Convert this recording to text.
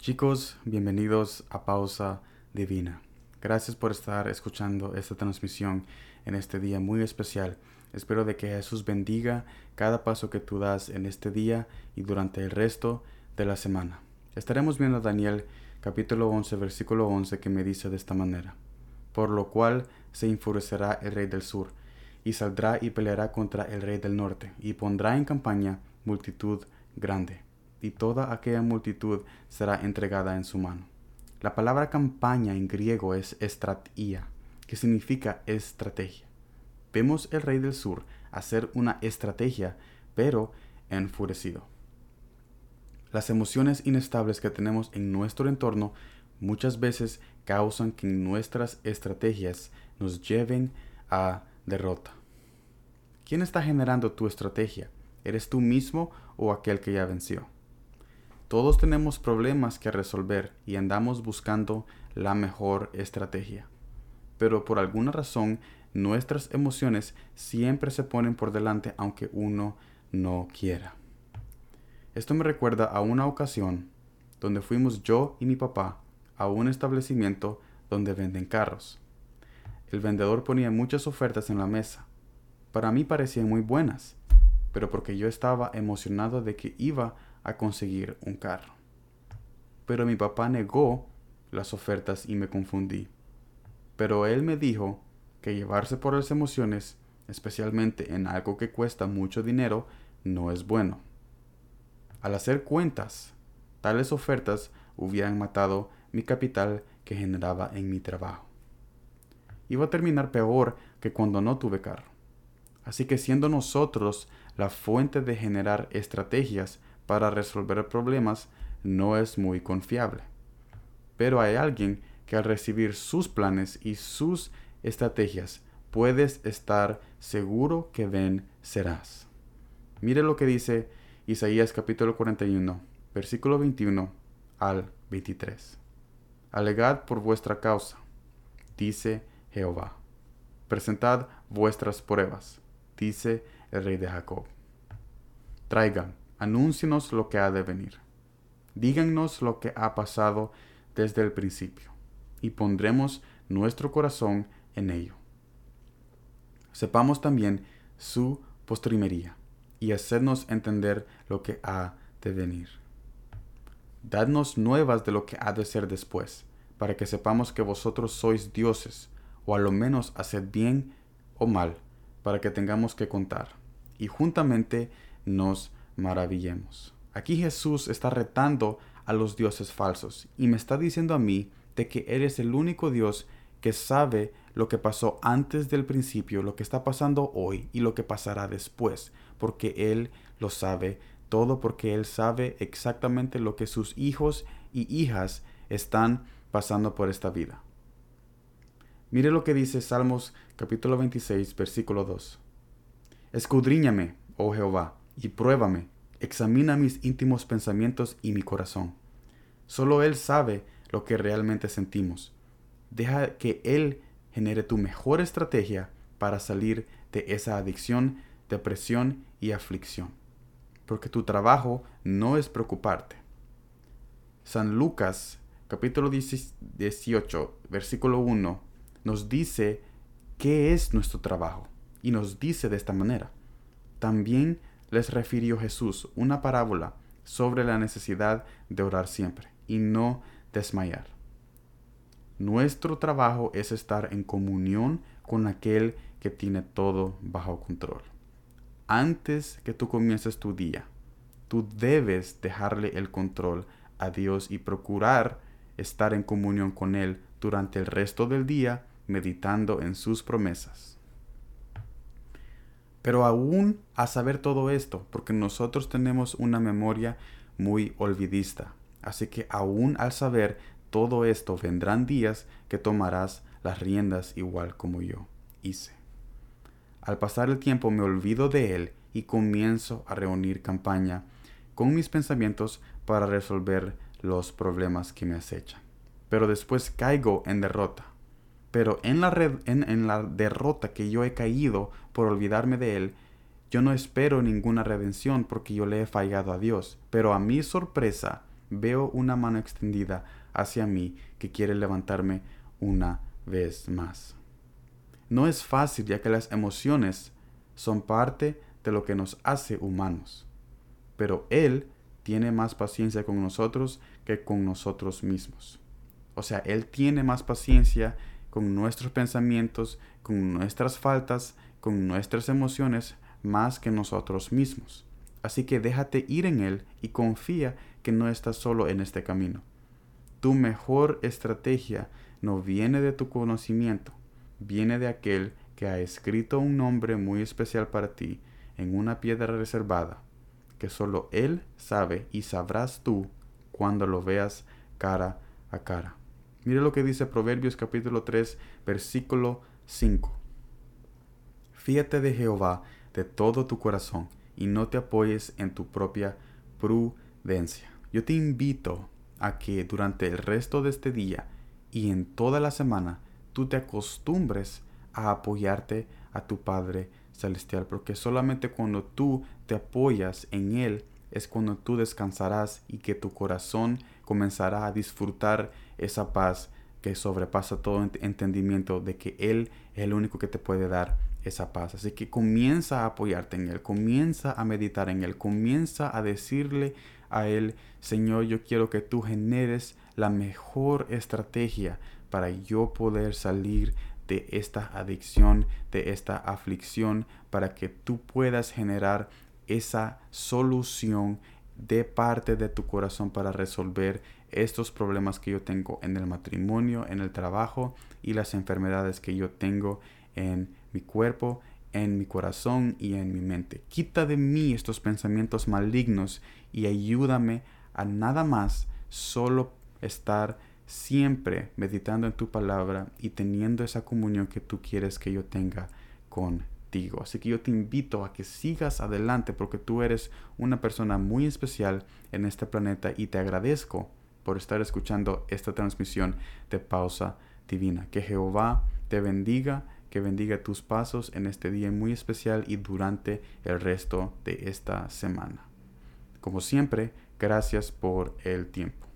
Chicos, bienvenidos a Pausa Divina. Gracias por estar escuchando esta transmisión en este día muy especial. Espero de que Jesús bendiga cada paso que tú das en este día y durante el resto de la semana. Estaremos viendo Daniel capítulo 11 versículo 11 que me dice de esta manera. Por lo cual se enfurecerá el rey del sur y saldrá y peleará contra el rey del norte y pondrá en campaña multitud grande y toda aquella multitud será entregada en su mano. La palabra campaña en griego es estratia, que significa estrategia. Vemos el rey del sur hacer una estrategia, pero enfurecido. Las emociones inestables que tenemos en nuestro entorno muchas veces causan que nuestras estrategias nos lleven a derrota. ¿Quién está generando tu estrategia? ¿Eres tú mismo o aquel que ya venció? Todos tenemos problemas que resolver y andamos buscando la mejor estrategia. Pero por alguna razón nuestras emociones siempre se ponen por delante aunque uno no quiera. Esto me recuerda a una ocasión donde fuimos yo y mi papá a un establecimiento donde venden carros. El vendedor ponía muchas ofertas en la mesa. Para mí parecían muy buenas, pero porque yo estaba emocionado de que iba a conseguir un carro. Pero mi papá negó las ofertas y me confundí. Pero él me dijo que llevarse por las emociones, especialmente en algo que cuesta mucho dinero, no es bueno. Al hacer cuentas, tales ofertas hubieran matado mi capital que generaba en mi trabajo. Iba a terminar peor que cuando no tuve carro. Así que siendo nosotros la fuente de generar estrategias para resolver problemas no es muy confiable. Pero hay alguien que al recibir sus planes y sus estrategias puedes estar seguro que vencerás. Mire lo que dice Isaías capítulo 41, versículo 21 al 23. Alegad por vuestra causa, dice Jehová. Presentad vuestras pruebas, dice el rey de Jacob. Traigan anúncienos lo que ha de venir. Díganos lo que ha pasado desde el principio, y pondremos nuestro corazón en ello. Sepamos también su postrimería, y hacernos entender lo que ha de venir. Dadnos nuevas de lo que ha de ser después, para que sepamos que vosotros sois dioses, o a lo menos haced bien o mal, para que tengamos que contar, y juntamente nos maravillemos. Aquí Jesús está retando a los dioses falsos y me está diciendo a mí de que eres el único Dios que sabe lo que pasó antes del principio, lo que está pasando hoy y lo que pasará después, porque Él lo sabe todo, porque Él sabe exactamente lo que sus hijos y hijas están pasando por esta vida. Mire lo que dice Salmos capítulo 26, versículo 2. Escudriñame, oh Jehová, y pruébame, examina mis íntimos pensamientos y mi corazón. Solo Él sabe lo que realmente sentimos. Deja que Él genere tu mejor estrategia para salir de esa adicción, depresión y aflicción. Porque tu trabajo no es preocuparte. San Lucas capítulo 18 versículo 1 nos dice qué es nuestro trabajo y nos dice de esta manera. También les refirió Jesús una parábola sobre la necesidad de orar siempre y no desmayar. Nuestro trabajo es estar en comunión con aquel que tiene todo bajo control. Antes que tú comiences tu día, tú debes dejarle el control a Dios y procurar estar en comunión con Él durante el resto del día meditando en sus promesas. Pero aún a saber todo esto, porque nosotros tenemos una memoria muy olvidista. Así que aún al saber todo esto vendrán días que tomarás las riendas igual como yo hice. Al pasar el tiempo me olvido de él y comienzo a reunir campaña con mis pensamientos para resolver los problemas que me acechan. Pero después caigo en derrota pero en la, derrota que yo he caído por olvidarme de Él, yo no espero ninguna redención porque yo le he fallado a Dios. Pero a mi sorpresa, veo una mano extendida hacia mí que quiere levantarme una vez más. No es fácil ya que las emociones son parte de lo que nos hace humanos, pero Él tiene más paciencia con nosotros que con nosotros mismos. O sea, Él tiene más paciencia con nuestros pensamientos, con nuestras faltas, con nuestras emociones, más que nosotros mismos. Así que déjate ir en Él y confía que no estás solo en este camino. Tu mejor estrategia no viene de tu conocimiento, viene de aquel que ha escrito un nombre muy especial para ti en una piedra reservada, que solo Él sabe y sabrás tú cuando lo veas cara a cara. Mire lo que dice Proverbios capítulo 3, versículo 5. Fíate de Jehová de todo tu corazón y no te apoyes en tu propia prudencia. Yo te invito a que durante el resto de este día y en toda la semana tú te acostumbres a apoyarte a tu Padre Celestial, porque solamente cuando tú te apoyas en Él es cuando tú descansarás y que tu corazón comenzará a disfrutar esa paz que sobrepasa todo entendimiento de que Él es el único que te puede dar esa paz. Así que comienza a apoyarte en Él, comienza a meditar en Él, comienza a decirle a Él, Señor, yo quiero que tú generes la mejor estrategia para yo poder salir de esta adicción, de esta aflicción, para que tú puedas generar esa solución de parte de tu corazón para resolver estos problemas que yo tengo en el matrimonio, en el trabajo y las enfermedades que yo tengo en mi cuerpo, en mi corazón y en mi mente. Quita de mí estos pensamientos malignos y ayúdame a nada más solo estar siempre meditando en tu palabra y teniendo esa comunión que tú quieres que yo tenga Así que yo te invito a que sigas adelante porque tú eres una persona muy especial en este planeta y te agradezco por estar escuchando esta transmisión de pausa divina. Que Jehová te bendiga que bendiga tus pasos en este día muy especial y durante el resto de esta semana. Como siempre, gracias por el tiempo.